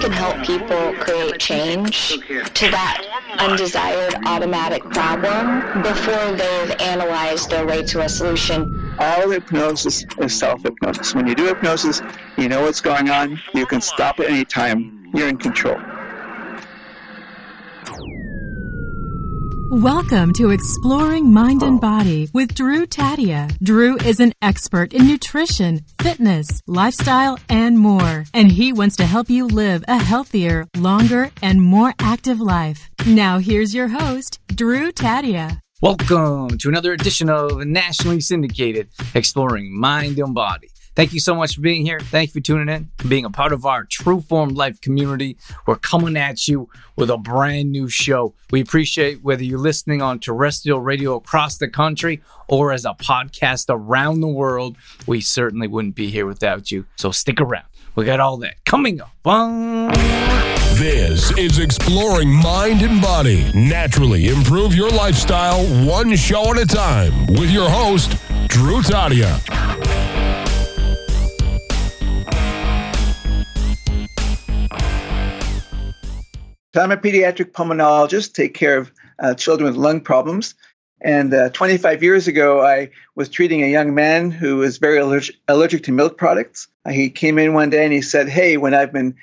can help people create change to that undesired automatic problem before they've analyzed their way to a solution. All hypnosis is self-hypnosis. When you do hypnosis, you know what's going on. You can stop at any time. You're in control. Welcome to Exploring Mind and Body with Drew Taddia. Drew is an expert in nutrition, fitness, lifestyle, and more. And he wants to help you live a healthier, longer, and more active life. Now here's your host, Drew Taddia. Welcome to another edition of nationally syndicated Exploring Mind and Body. Thank you so much for being here. Thank you for tuning in, for being a part of our True Form Life community. We're coming at you with a brand new show. We appreciate whether you're listening on terrestrial radio across the country or as a podcast around the world. We certainly wouldn't be here without you. So stick around. We got all that coming up. This is Exploring Mind and Body. Naturally improve your lifestyle one show at a time with your host, Drew Taddia. So I'm a pediatric pulmonologist, take care of uh, children with lung problems. And uh, 25 years ago, I was treating a young man who was very allergic, allergic to milk products. Uh, he came in one day and he said, Hey, when I've been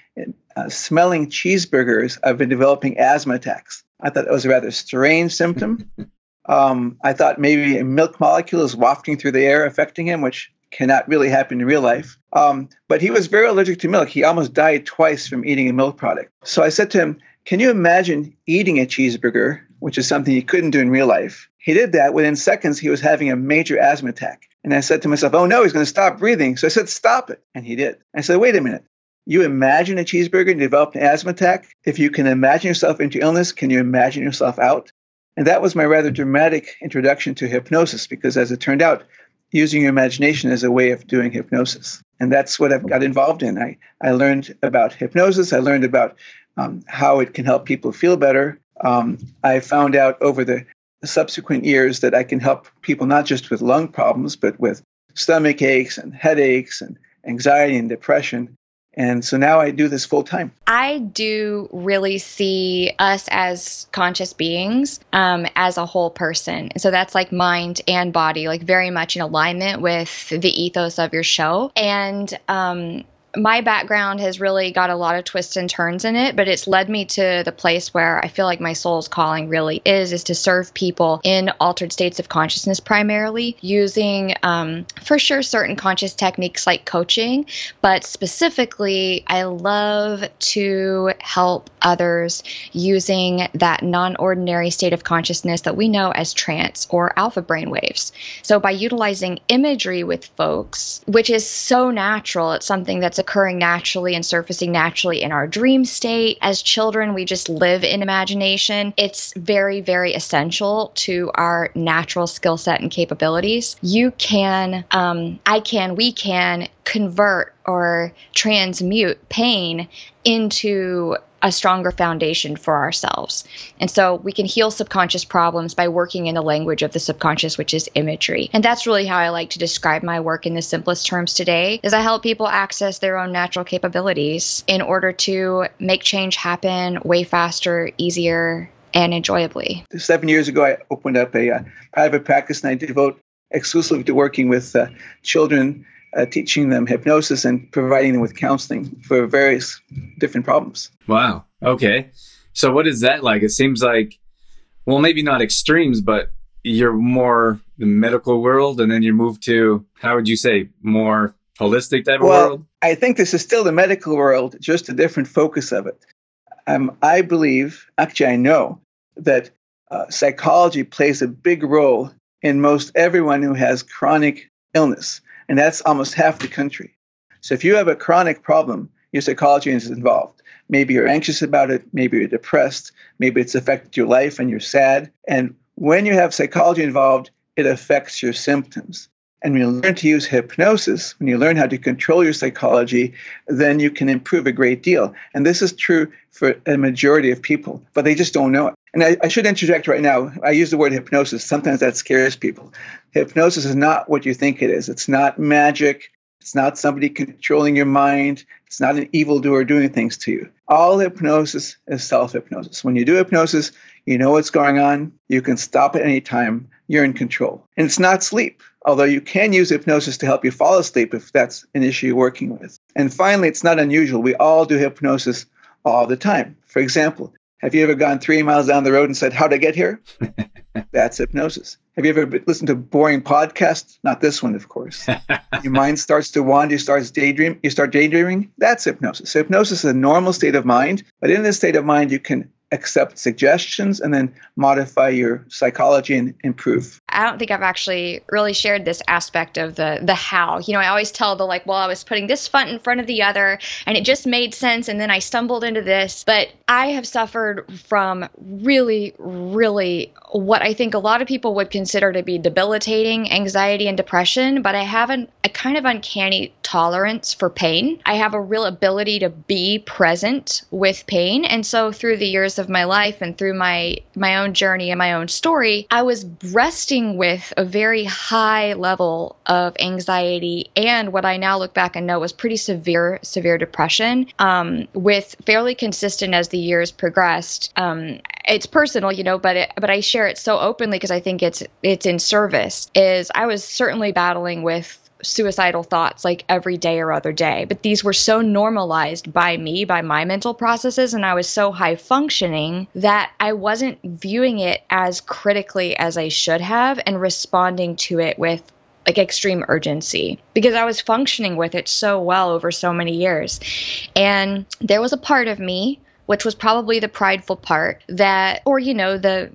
uh, smelling cheeseburgers, I've been developing asthma attacks. I thought that was a rather strange symptom. Um, I thought maybe a milk molecule is wafting through the air affecting him, which cannot really happen in real life. Um, but he was very allergic to milk. He almost died twice from eating a milk product. So I said to him, Can you imagine eating a cheeseburger, which is something he couldn't do in real life? He did that. Within seconds, he was having a major asthma attack. And I said to myself, Oh no, he's going to stop breathing. So I said, Stop it. And he did. I said, Wait a minute. You imagine a cheeseburger and develop an asthma attack? If you can imagine yourself into illness, can you imagine yourself out? And that was my rather dramatic introduction to hypnosis because, as it turned out, using your imagination as a way of doing hypnosis. And that's what I've got involved in. I, I learned about hypnosis, I learned about um, how it can help people feel better. Um, I found out over the subsequent years that I can help people not just with lung problems, but with stomach aches and headaches and anxiety and depression. And so now I do this full time. I do really see us as conscious beings um, as a whole person. So that's like mind and body, like very much in alignment with the ethos of your show. And um, my background has really got a lot of twists and turns in it, but it's led me to the place where I feel like my soul's calling really is is to serve people in altered states of consciousness primarily using um, for sure certain conscious techniques like coaching, but specifically I love to help others using that non-ordinary state of consciousness that we know as trance or alpha brain waves. So by utilizing imagery with folks, which is so natural, it's something that's occurring naturally and surfacing naturally in our dream state. As children, we just live in imagination. It's very, very essential to our natural skill set and capabilities. You can, um, I can, we can convert or transmute pain into a stronger foundation for ourselves. And so we can heal subconscious problems by working in the language of the subconscious, which is imagery. And that's really how I like to describe my work in the simplest terms today is I help people access their own natural capabilities in order to make change happen way faster, easier, and enjoyably. Seven years ago, I opened up a uh, private practice and I devote exclusively to working with uh, children uh, teaching them hypnosis and providing them with counseling for various different problems. Wow. Okay. So what is that like? It seems like, well, maybe not extremes, but you're more the medical world, and then you move to how would you say more holistic type well, of world? I think this is still the medical world, just a different focus of it. Um, I believe, actually, I know that uh, psychology plays a big role in most everyone who has chronic illness and that's almost half the country. So if you have a chronic problem, your psychology is involved. Maybe you're anxious about it, maybe you're depressed, maybe it's affected your life and you're sad. And when you have psychology involved, it affects your symptoms. And when you learn to use hypnosis, when you learn how to control your psychology, then you can improve a great deal. And this is true for a majority of people, but they just don't know it. And I, I, should interject right now. I use the word hypnosis. Sometimes that scares people. Hypnosis is not what you think it is. It's not magic. It's not somebody controlling your mind. It's not an evildoer doing things to you. All hypnosis is self hypnosis. When you do hypnosis, you know what's going on. You can stop at any time. You're in control. And it's not sleep, although you can use hypnosis to help you fall asleep if that's an issue you're working with. And finally, it's not unusual. We all do hypnosis all the time. For example, have you ever gone three miles down the road and said, How'd I get here? That's hypnosis. Have you ever listened to boring podcasts? Not this one, of course. Your mind starts to wander, you start daydream, you start daydreaming. That's hypnosis. So hypnosis is a normal state of mind, but in this state of mind, you can accept suggestions and then modify your psychology and improve. I don't think I've actually really shared this aspect of the the how. You know, I always tell the like, well, I was putting this front in front of the other and it just made sense and then I stumbled into this. But I have suffered from really really what I think a lot of people would consider to be debilitating anxiety and depression, but I have an, a kind of uncanny tolerance for pain. I have a real ability to be present with pain. And so through the years of my life and through my my own journey and my own story, I was with a very high level of anxiety and what I now look back and know was pretty severe severe depression, um, with fairly consistent as the years progressed. Um, it's personal, you know, but it, but I share it so openly because I think it's it's in service. Is I was certainly battling with suicidal thoughts like every day or other day. But these were so normalized by me, by my mental processes, and I was so high functioning that I wasn't viewing it as critically as I should have and responding to it with like extreme urgency because I was functioning with it so well over so many years. And there was a part of me which was probably the prideful part that, or, you know, the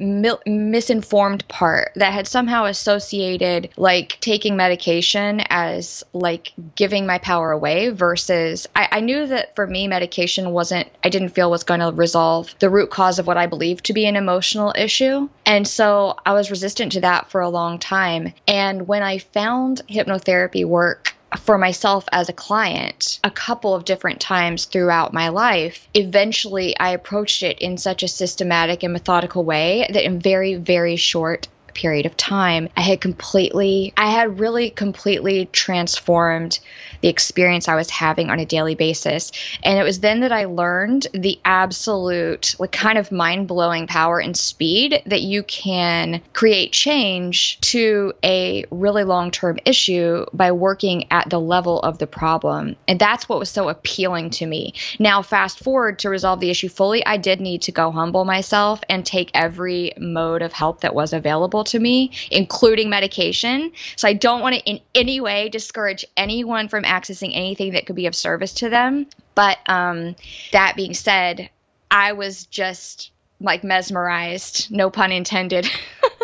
misinformed part that had somehow associated like taking medication as like giving my power away versus I, I knew that for me, medication wasn't, I didn't feel was going to resolve the root cause of what I believed to be an emotional issue. And so I was resistant to that for a long time. And when I found hypnotherapy work, for myself as a client a couple of different times throughout my life, eventually I approached it in such a systematic and methodical way that in very, very short period of time, I had completely, I had really completely transformed the experience I was having on a daily basis. And it was then that I learned the absolute, like, kind of mind blowing power and speed that you can create change to a really long term issue by working at the level of the problem. And that's what was so appealing to me. Now, fast forward to resolve the issue fully, I did need to go humble myself and take every mode of help that was available to me, including medication. So I don't want to in any way discourage anyone from accessing anything that could be of service to them. But um, that being said, I was just like mesmerized, no pun intended,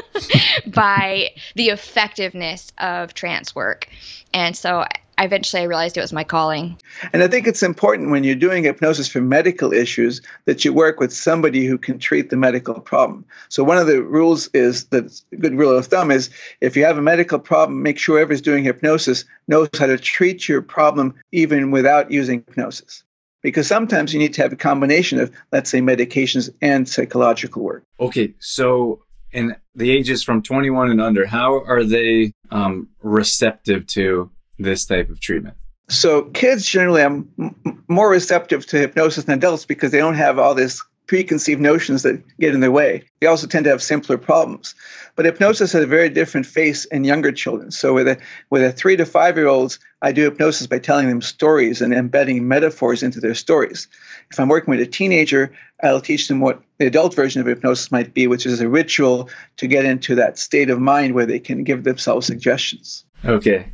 by the effectiveness of trance work. And so eventually I realized it was my calling. And I think it's important when you're doing hypnosis for medical issues that you work with somebody who can treat the medical problem. So one of the rules is a good rule of thumb is if you have a medical problem, make sure whoever's doing hypnosis knows how to treat your problem even without using hypnosis. Because sometimes you need to have a combination of, let's say, medications and psychological work. Okay, so in the ages from 21 and under, how are they um, receptive to this type of treatment? So kids generally are m- more receptive to hypnosis than adults because they don't have all this preconceived notions that get in their way. They also tend to have simpler problems. But hypnosis has a very different face in younger children. So with a with a three to five year olds, I do hypnosis by telling them stories and embedding metaphors into their stories. If I'm working with a teenager, I'll teach them what the adult version of hypnosis might be, which is a ritual to get into that state of mind where they can give themselves suggestions. Okay.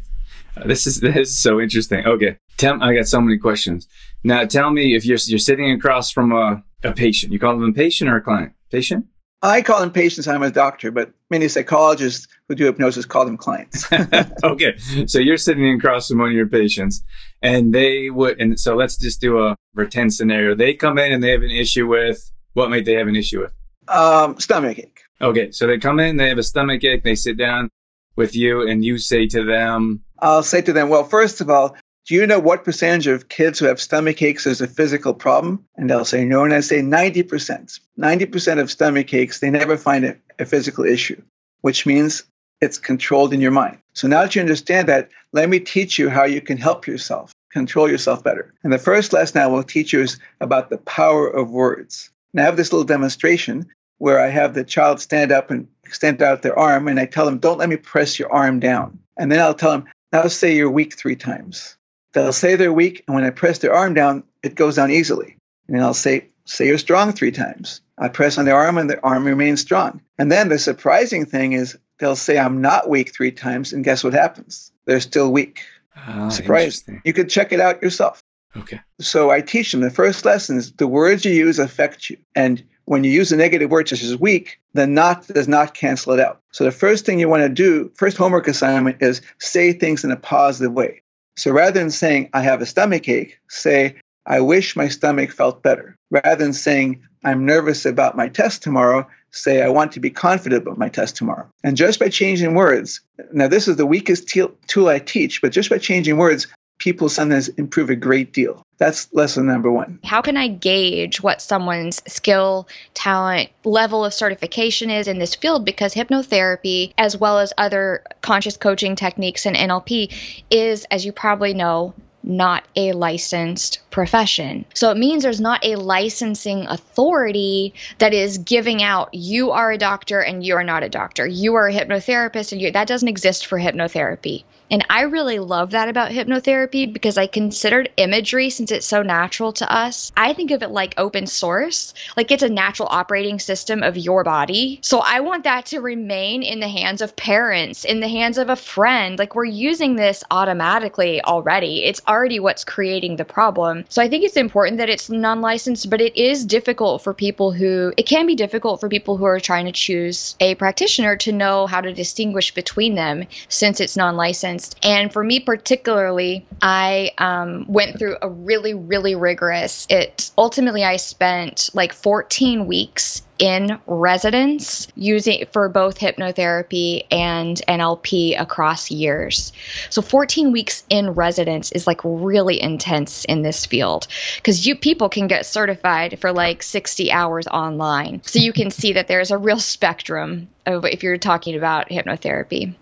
Uh, this is this is so interesting. Okay, tell I got so many questions. Now, tell me if you're you're sitting across from a, a patient. You call them a patient or a client? Patient. I call them patients. I'm a doctor, but many psychologists who do hypnosis call them clients. okay, so you're sitting across from one of your patients, and they would. And so let's just do a pretend scenario. They come in and they have an issue with what might they have an issue with? Um, stomach ache. Okay, so they come in, they have a stomach ache, they sit down with you, and you say to them, I'll say to them, well, first of all, do you know what percentage of kids who have stomach aches is a physical problem? And they'll say no. And I say 90%. 90% of stomach aches, they never find a, a physical issue, which means it's controlled in your mind. So now that you understand that, let me teach you how you can help yourself, control yourself better. And the first lesson I will teach you is about the power of words. Now I have this little demonstration where I have the child stand up and extend out their arm, and I tell them, Don't let me press your arm down. And then I'll tell them, Now say you're weak three times. They'll say they're weak, and when I press their arm down, it goes down easily. And I'll say, Say you're strong three times. I press on their arm, and their arm remains strong. And then the surprising thing is, they'll say, I'm not weak three times, and guess what happens? They're still weak. Ah, Surprise. You could check it out yourself. Okay. So I teach them the first lesson is the words you use affect you. And when you use a negative word such as weak, the not does not cancel it out. So the first thing you want to do, first homework assignment is say things in a positive way. So rather than saying, I have a stomach ache, say, I wish my stomach felt better. Rather than saying, I'm nervous about my test tomorrow, say, I want to be confident about my test tomorrow. And just by changing words, now this is the weakest tool I teach, but just by changing words, people sometimes improve a great deal. That's lesson number one. How can I gauge what someone's skill, talent, level of certification is in this field? Because hypnotherapy, as well as other conscious coaching techniques and NLP, is, as you probably know, not a licensed profession. So it means there's not a licensing authority that is giving out you are a doctor and you are not a doctor. You are a hypnotherapist and you that doesn't exist for hypnotherapy. And I really love that about hypnotherapy because I considered imagery, since it's so natural to us, I think of it like open source. Like it's a natural operating system of your body. So I want that to remain in the hands of parents, in the hands of a friend. Like we're using this automatically already. It's already what's creating the problem. So I think it's important that it's non licensed, but it is difficult for people who, it can be difficult for people who are trying to choose a practitioner to know how to distinguish between them since it's non licensed and for me particularly, I um, went through a really, really rigorous. It ultimately I spent like 14 weeks in residence using for both hypnotherapy and NLP across years. So 14 weeks in residence is like really intense in this field because you people can get certified for like 60 hours online. So you can see that there's a real spectrum of if you're talking about hypnotherapy.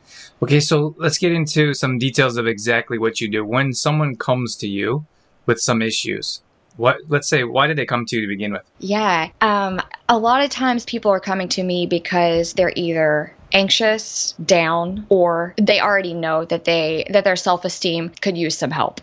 Okay, so let's get into some details of exactly what you do. When someone comes to you with some issues, what let's say why did they come to you to begin with? Yeah, um, a lot of times people are coming to me because they're either anxious, down, or they already know that they that their self-esteem could use some help.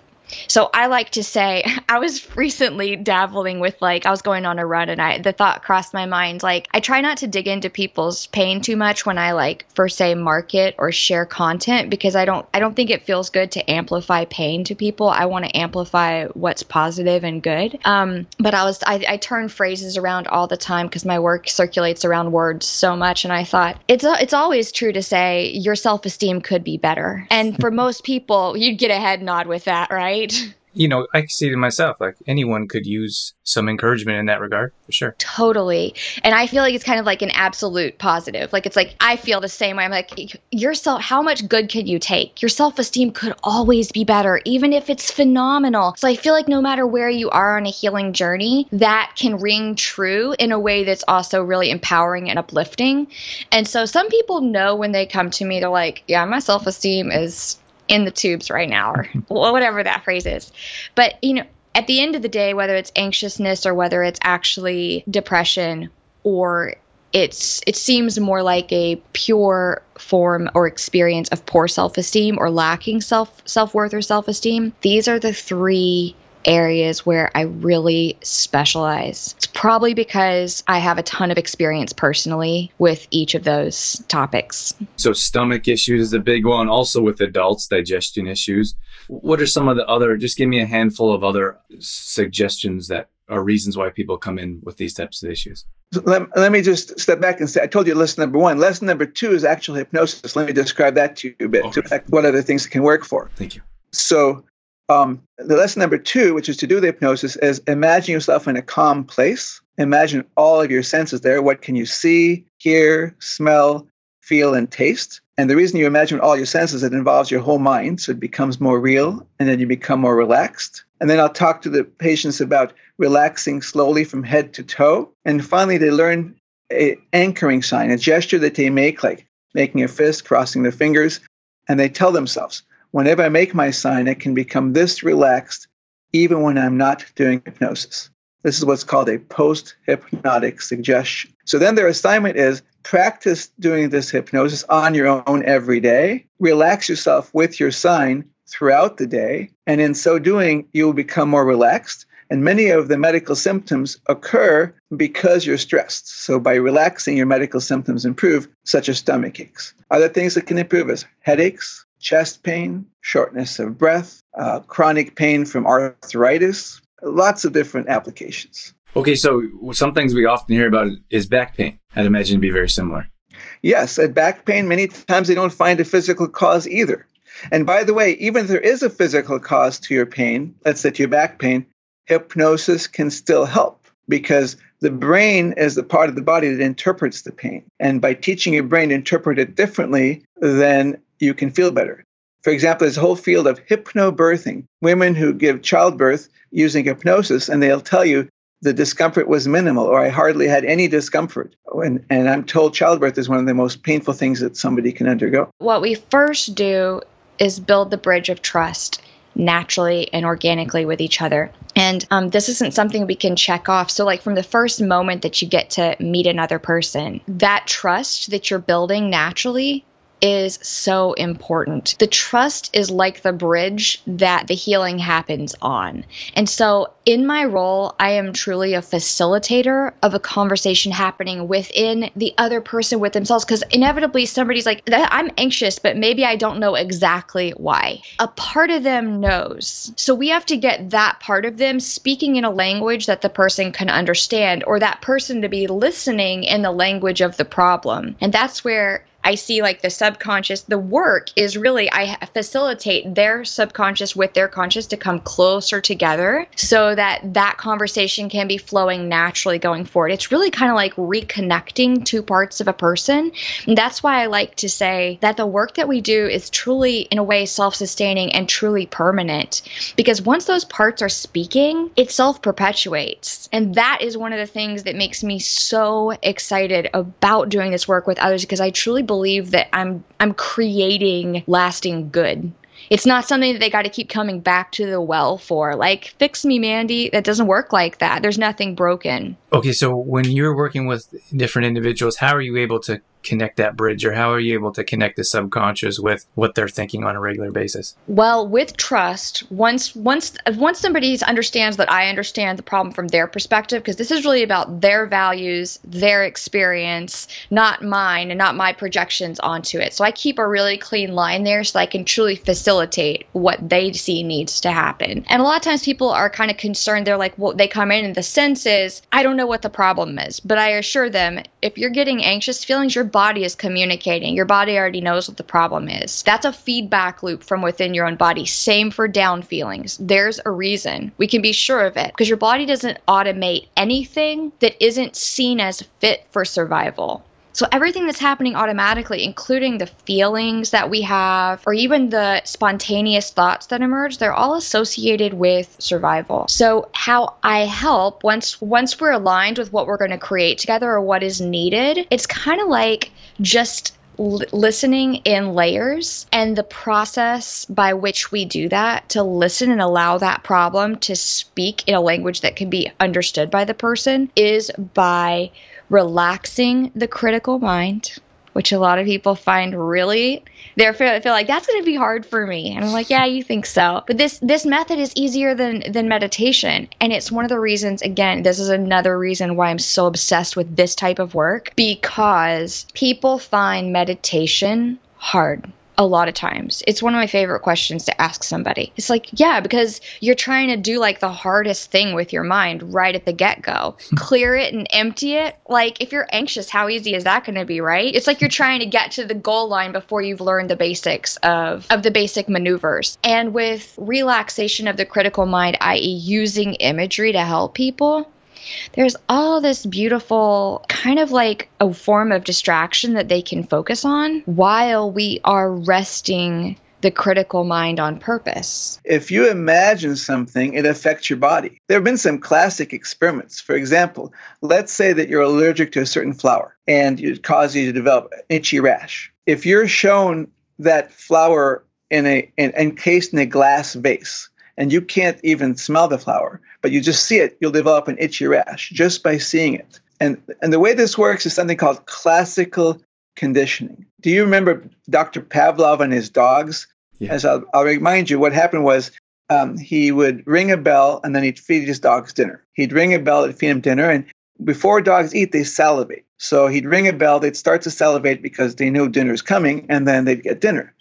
So I like to say I was recently dabbling with like I was going on a run and I the thought crossed my mind like I try not to dig into people's pain too much when I like for say market or share content because I don't I don't think it feels good to amplify pain to people. I want to amplify what's positive and good. Um, but I was I, I turn phrases around all the time because my work circulates around words so much and I thought it's it's always true to say your self-esteem could be better. And for most people you'd get a head nod with that, right? Right? You know, I see it myself. Like anyone could use some encouragement in that regard, for sure. Totally. And I feel like it's kind of like an absolute positive. Like it's like I feel the same way. I'm like, yourself, how much good can you take? Your self esteem could always be better, even if it's phenomenal. So I feel like no matter where you are on a healing journey, that can ring true in a way that's also really empowering and uplifting. And so some people know when they come to me, they're like, yeah, my self esteem is in the tubes right now, or whatever that phrase is. But, you know, at the end of the day, whether it's anxiousness or whether it's actually depression or it's it seems more like a pure form or experience of poor self-esteem or lacking self self-worth or self-esteem these are the three areas where I really specialize. It's probably because I have a ton of experience personally with each of those topics. So, stomach issues is a big one, also with adults, digestion issues. What are some of the other, just give me a handful of other suggestions that are reasons why people come in with these types of issues? Let, let me just step back and say I told you lesson number one. Lesson number two is actual hypnosis. Let me describe that to you a bit, okay. to what other things it can work for. Thank you. So, um, the lesson number two, which is to do the hypnosis, is imagine yourself in a calm place. Imagine all of your senses there. What can you see, hear, smell, feel, and taste? And the reason you imagine all your senses, it involves your whole mind, so it becomes more real, and then you become more relaxed. And then I'll talk to the patients about relaxing slowly from head to toe. And finally, they learn an anchoring sign, a gesture that they make, like making a fist, crossing their fingers, and they tell themselves, whenever I make my sign, I can become this relaxed even when I'm not doing hypnosis. This is what's called a post hypnotic suggestion. So then their assignment is practice doing this hypnosis on your own every day. Relax yourself with your sign throughout the day. And in so doing, you will become more relaxed. And many of the medical symptoms occur because you're stressed. So by relaxing, your medical symptoms improve, such as stomach aches. Other things that can improve is headaches, chest pain, shortness of breath, uh, chronic pain from arthritis, lots of different applications. Okay, so some things we often hear about is back pain. I'd imagine it'd be very similar. Yes, at back pain, many times they don't find a physical cause either. And by the way, even if there is a physical cause to your pain, let's say to your back pain, hypnosis can still help because the brain is the part of the body that interprets the pain. And by teaching your brain to interpret it differently, then you can feel better. For example, there's a whole field of hypnobirthing, women who give childbirth using hypnosis, and they'll tell you the discomfort was minimal or I hardly had any discomfort. And, and I'm told childbirth is one of the most painful things that somebody can undergo. What we first do is build the bridge of trust naturally and organically with each other. And um, this isn't something we can check off. So, like from the first moment that you get to meet another person, that trust that you're building naturally is so important. The trust is like the bridge that the healing happens on. And so, in my role, I am truly a facilitator of a conversation happening within the other person with themselves. Because inevitably, somebody's like, I'm anxious, but maybe I don't know exactly why. A part of them knows. So, we have to get that part of them speaking in a language that the person can understand, or that person to be listening in the language of the problem. And that's where I see like the subconscious, the work is really, I facilitate their subconscious with their conscious to come closer together so that that conversation can be flowing naturally going forward. It's really kind of like reconnecting two parts of a person. And that's why I like to say that the work that we do is truly, in a way, self sustaining and truly permanent. Because once those parts are speaking, it self perpetuates. And that is one of the things that makes me so excited about doing this work with others because I truly believe that I'm I'm creating lasting good. It's not something that they got to keep coming back to the well for. Like, fix me, Mandy. That doesn't work like that. There's nothing broken. Okay, so when you're working with different individuals, how are you able to connect that bridge or how are you able to connect the subconscious with what they're thinking on a regular basis? Well with trust once once once somebody understands that i understand the problem from their perspective because this is really about their values their experience not mine and not my projections onto it. So i keep a really clean line there so i can truly facilitate what they see needs to happen. And a lot of times people are kind of concerned. They're like well they come in and the sense is i don't know what the problem is but i assure them if you're getting anxious feelings your body is communicating. Your body already knows what the problem is. That's a feedback loop from within your own body. Same for down feelings. There's a reason. We can be sure of it because your body doesn't automate anything that isn't seen as fit for survival. So everything that's happening automatically, including the feelings that we have, or even the spontaneous thoughts that emerge, they're all associated with survival. So how I help once once we're aligned with what we're going to create together or what is needed, it's kind of like just listening in layers and the process by which we do that to listen and allow that problem to speak in a language that can be understood by the person is by relaxing the critical mind, which a lot of people find really they feel, feel like that's going to be hard for me. And i'm like yeah you think so. But this this method is easier than than meditation. And it's one of the reasons again this is another reason why i'm so obsessed with this type of work because people find meditation hard a lot of times. It's one of my favorite questions to ask somebody. It's like, yeah, because you're trying to do like the hardest thing with your mind right at the get go. Hmm. Clear it and empty it. Like, if you're anxious, how easy is that going to be, right? It's like you're trying to get to the goal line before you've learned the basics of, of the basic maneuvers. And with relaxation of the critical mind, i.e., using imagery to help people, there's all this beautiful kind of like a form of distraction that they can focus on while we are resting the critical mind on purpose. If you imagine something, it affects your body. There have been some classic experiments. For example, let's say that you're allergic to a certain flower and it causes you to develop an itchy rash if you're shown that flower in a in, encased in a glass vase and you can't even smell the flower, but you just see it, you'll develop an itchy rash just by seeing it. And and the way this works is something called classical conditioning. Do you remember Dr. Pavlov and his dogs? Yeah. As I'll, I'll remind you, what happened was um, he would ring a bell and then he'd feed his dogs dinner. He'd ring a bell and feed him dinner, and before dogs eat, they salivate. So he'd ring a bell, they'd start to salivate because they knew dinner's coming, and then they'd get dinner.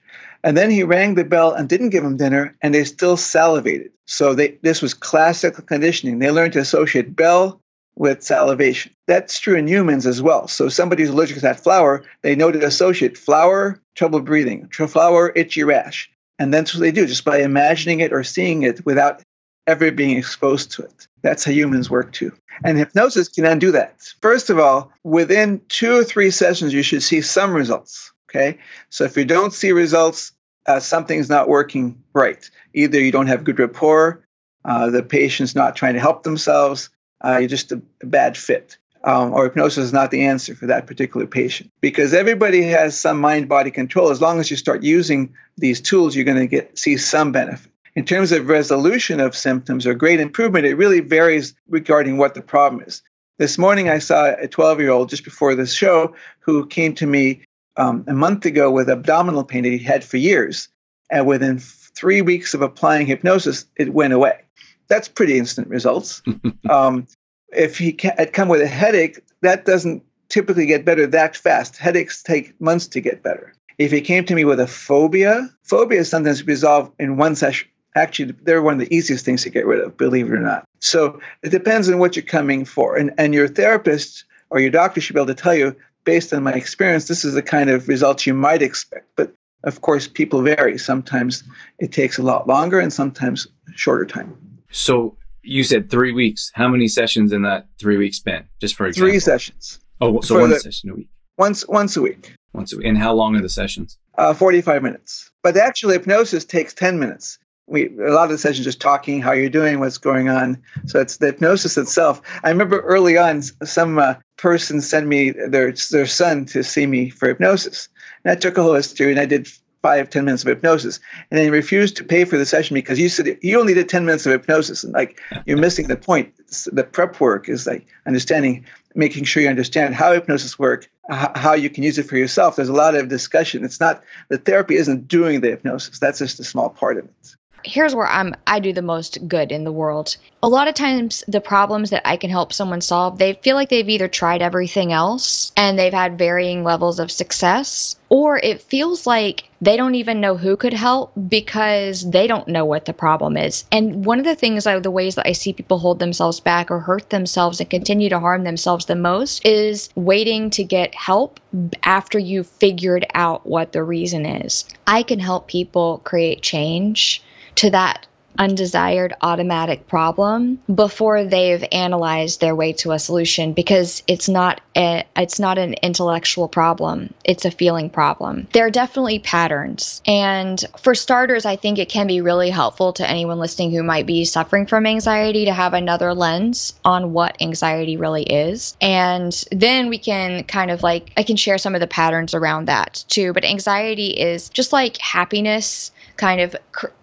And then he rang the bell and didn't give them dinner, and they still salivated. So they, this was classical conditioning. They learned to associate bell with salivation. That's true in humans as well. So somebody who's allergic to that flower, they know to associate flower, trouble breathing, flower, itchy rash. And that's what they do just by imagining it or seeing it without ever being exposed to it. That's how humans work too. And hypnosis can undo that. First of all, within two or three sessions, you should see some results. Okay. So if you don't see results, uh, something's not working right. Either you don't have good rapport, uh, the patient's not trying to help themselves, uh, you're just a, a bad fit. Um, or hypnosis is not the answer for that particular patient because everybody has some mind body control. As long as you start using these tools, you're going to get see some benefit. In terms of resolution of symptoms or great improvement, it really varies regarding what the problem is. This morning, I saw a 12 year old just before this show who came to me um, a month ago with abdominal pain that he had for years. And within three weeks of applying hypnosis, it went away. That's pretty instant results. um, if he had come with a headache, that doesn't typically get better that fast. Headaches take months to get better. If he came to me with a phobia, phobia is sometimes resolved in one session. Actually, they're one of the easiest things to get rid of, believe it or not. So it depends on what you're coming for. And, and your therapist or your doctor should be able to tell you, based on my experience, this is the kind of results you might expect. But of course, people vary. Sometimes it takes a lot longer and sometimes shorter time. So you said three weeks. How many sessions in that three week span? Just for example. Three sessions. Oh, so one the, session a week. Once once a week. Once a week. And how long are the sessions? Uh, Forty-five minutes. But actually, hypnosis takes ten minutes. We a lot of the sessions just talking, how you're doing, what's going on. So it's the hypnosis itself. I remember early on, some uh, person sent me their their son to see me for hypnosis, and I took a whole history and I did five, ten minutes of hypnosis. And then he refused to pay for the session because you said you only did 10 minutes of hypnosis. And like you're missing the point. The prep work is like understanding, making sure you understand how hypnosis work, how you can use it for yourself. There's a lot of discussion. It's not the therapy isn't doing the hypnosis. That's just a small part of it here's where I'm I do the most good in the world. A lot of times the problems that I can help someone solve, they feel like they've either tried everything else and they've had varying levels of success or it feels like they don't even know who could help because they don't know what the problem is. And one of the things, I, the ways that I see people hold themselves back or hurt themselves and continue to harm themselves the most is waiting to get help after you've figured out what the reason is. I can help people create change to that undesired automatic problem before they've analyzed their way to a solution because it's not a, it's not an intellectual problem it's a feeling problem. There are definitely patterns and for starters i think it can be really helpful to anyone listening who might be suffering from anxiety to have another lens on what anxiety really is. And then we can kind of like i can share some of the patterns around that too but anxiety is just like happiness kind of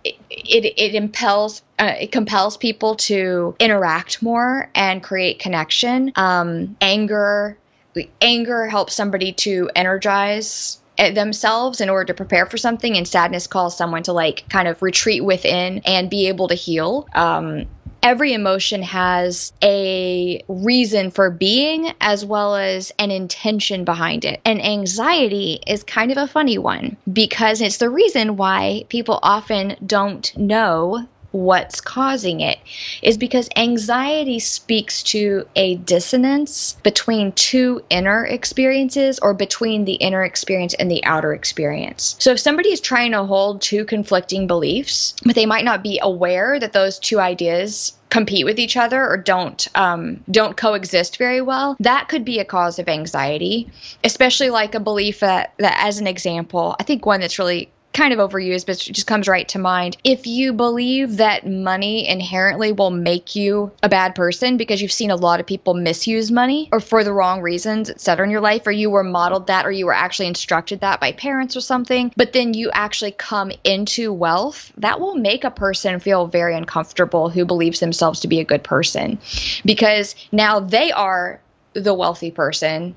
it it impels uh, it compels people to interact more and create connection. Um, anger anger helps somebody to energize themselves in order to prepare for something and sadness calls someone to like kind of retreat within and be able to heal um, every emotion has a reason for being as well as an intention behind it. And anxiety is kind of a funny one because it's the reason why people often don't know what's causing it is because anxiety speaks to a dissonance between two inner experiences or between the inner experience and the outer experience. So if somebody is trying to hold two conflicting beliefs, but they might not be aware that those two ideas compete with each other or don't um, don't coexist very well that could be a cause of anxiety especially like a belief that, that as an example i think one that's really kind of overused, but it just comes right to mind. If you believe that money inherently will make you a bad person because you've seen a lot of people misuse money or for the wrong reasons, et cetera, in your life, or you were modeled that or you were actually instructed that by parents or something, but then you actually come into wealth, that will make a person feel very uncomfortable who believes themselves to be a good person because now they are the wealthy person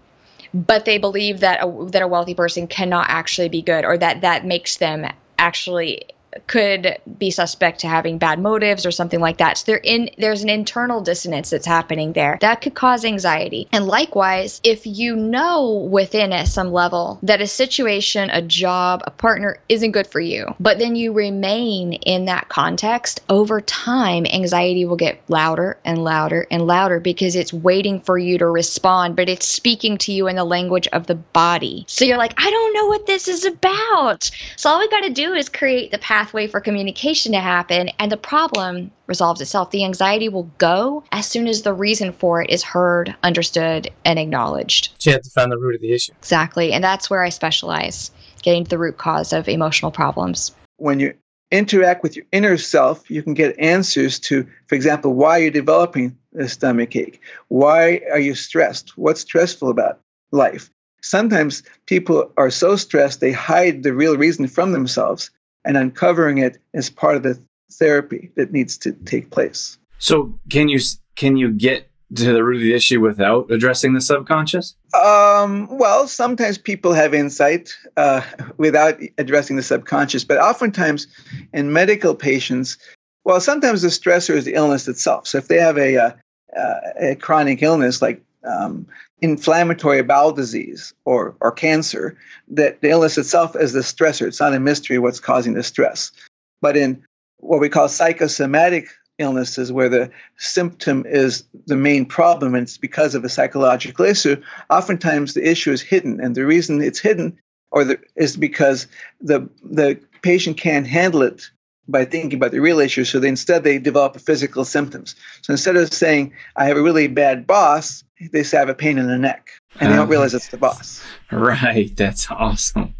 but they believe that a, that a wealthy person cannot actually be good or that that makes them actually could be suspect to having bad motives or something like that. So in there's an internal dissonance that's happening there that could cause anxiety. And likewise, if you know within at some level that a situation, a job, a partner isn't good for you, but then you remain in that context, over time anxiety will get louder and louder and louder because it's waiting for you to respond, but it's speaking to you in the language of the body. So you're like, I don't know what this is about. So all we got to do is create the path pathway for communication to happen, and the problem resolves itself. The anxiety will go as soon as the reason for it is heard, understood, and acknowledged. So you have to find the root of the issue. Exactly. And that's where I specialize, getting to the root cause of emotional problems. When you interact with your inner self, you can get answers to, for example, why you're developing a stomach ache. Why are you stressed? What's stressful about life? Sometimes people are so stressed they hide the real reason from themselves and uncovering it is part of the therapy that needs to take place. So, can you can you get to the root of the issue without addressing the subconscious? Um, well, sometimes people have insight uh, without addressing the subconscious, but oftentimes in medical patients, well, sometimes the stressor is the illness itself. So if they have a, a, uh, a chronic illness like um, inflammatory bowel disease or, or cancer, that the illness itself is the stressor. It's not a mystery what's causing the stress. But in what we call psychosomatic illnesses, where the symptom is the main problem and it's because of a psychological issue, oftentimes the issue is hidden. And the reason it's hidden or the, is because the, the patient can't handle it by thinking about the real issue. So they, instead, they develop physical symptoms. So instead of saying, I have a really bad boss, they say, I have a pain in the neck. And they don't oh, realize it's the boss. Right. That's awesome.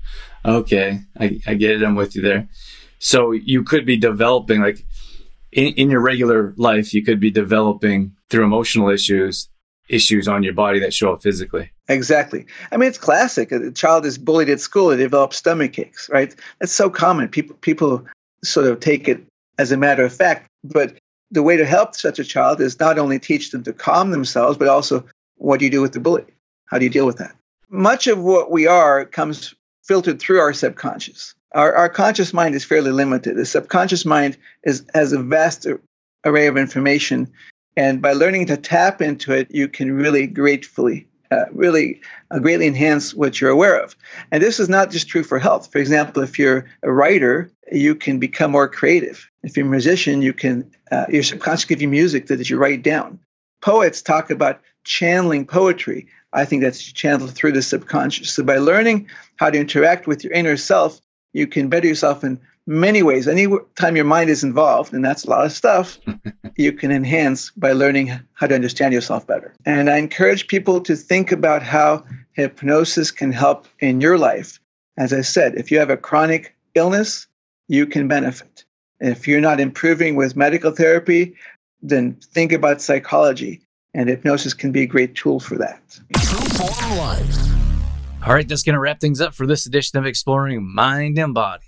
Okay. I, I get it. I'm with you there. So you could be developing, like in, in your regular life, you could be developing through emotional issues issues on your body that show up physically. Exactly. I mean, it's classic. A child is bullied at school; they develop stomach aches, right? That's so common. People people sort of take it as a matter of fact. But the way to help such a child is not only teach them to calm themselves, but also what do you do with the bully? How do you deal with that? Much of what we are comes filtered through our subconscious. Our, our conscious mind is fairly limited. The subconscious mind is, has a vast array of information. And by learning to tap into it, you can really gratefully uh, really uh, greatly enhance what you're aware of. And this is not just true for health. For example, if you're a writer, you can become more creative. If you're a musician, you can uh, your subconscious give you music that you write down. Poets talk about channeling poetry. I think that's channeled through the subconscious. So by learning how to interact with your inner self, you can better yourself in many ways. Anytime your mind is involved, and that's a lot of stuff, you can enhance by learning how to understand yourself better. And I encourage people to think about how hypnosis can help in your life. As I said, if you have a chronic illness, you can benefit. If you're not improving with medical therapy, then think about psychology. And hypnosis can be a great tool for that. All right, that's going to wrap things up for this edition of Exploring Mind and Body.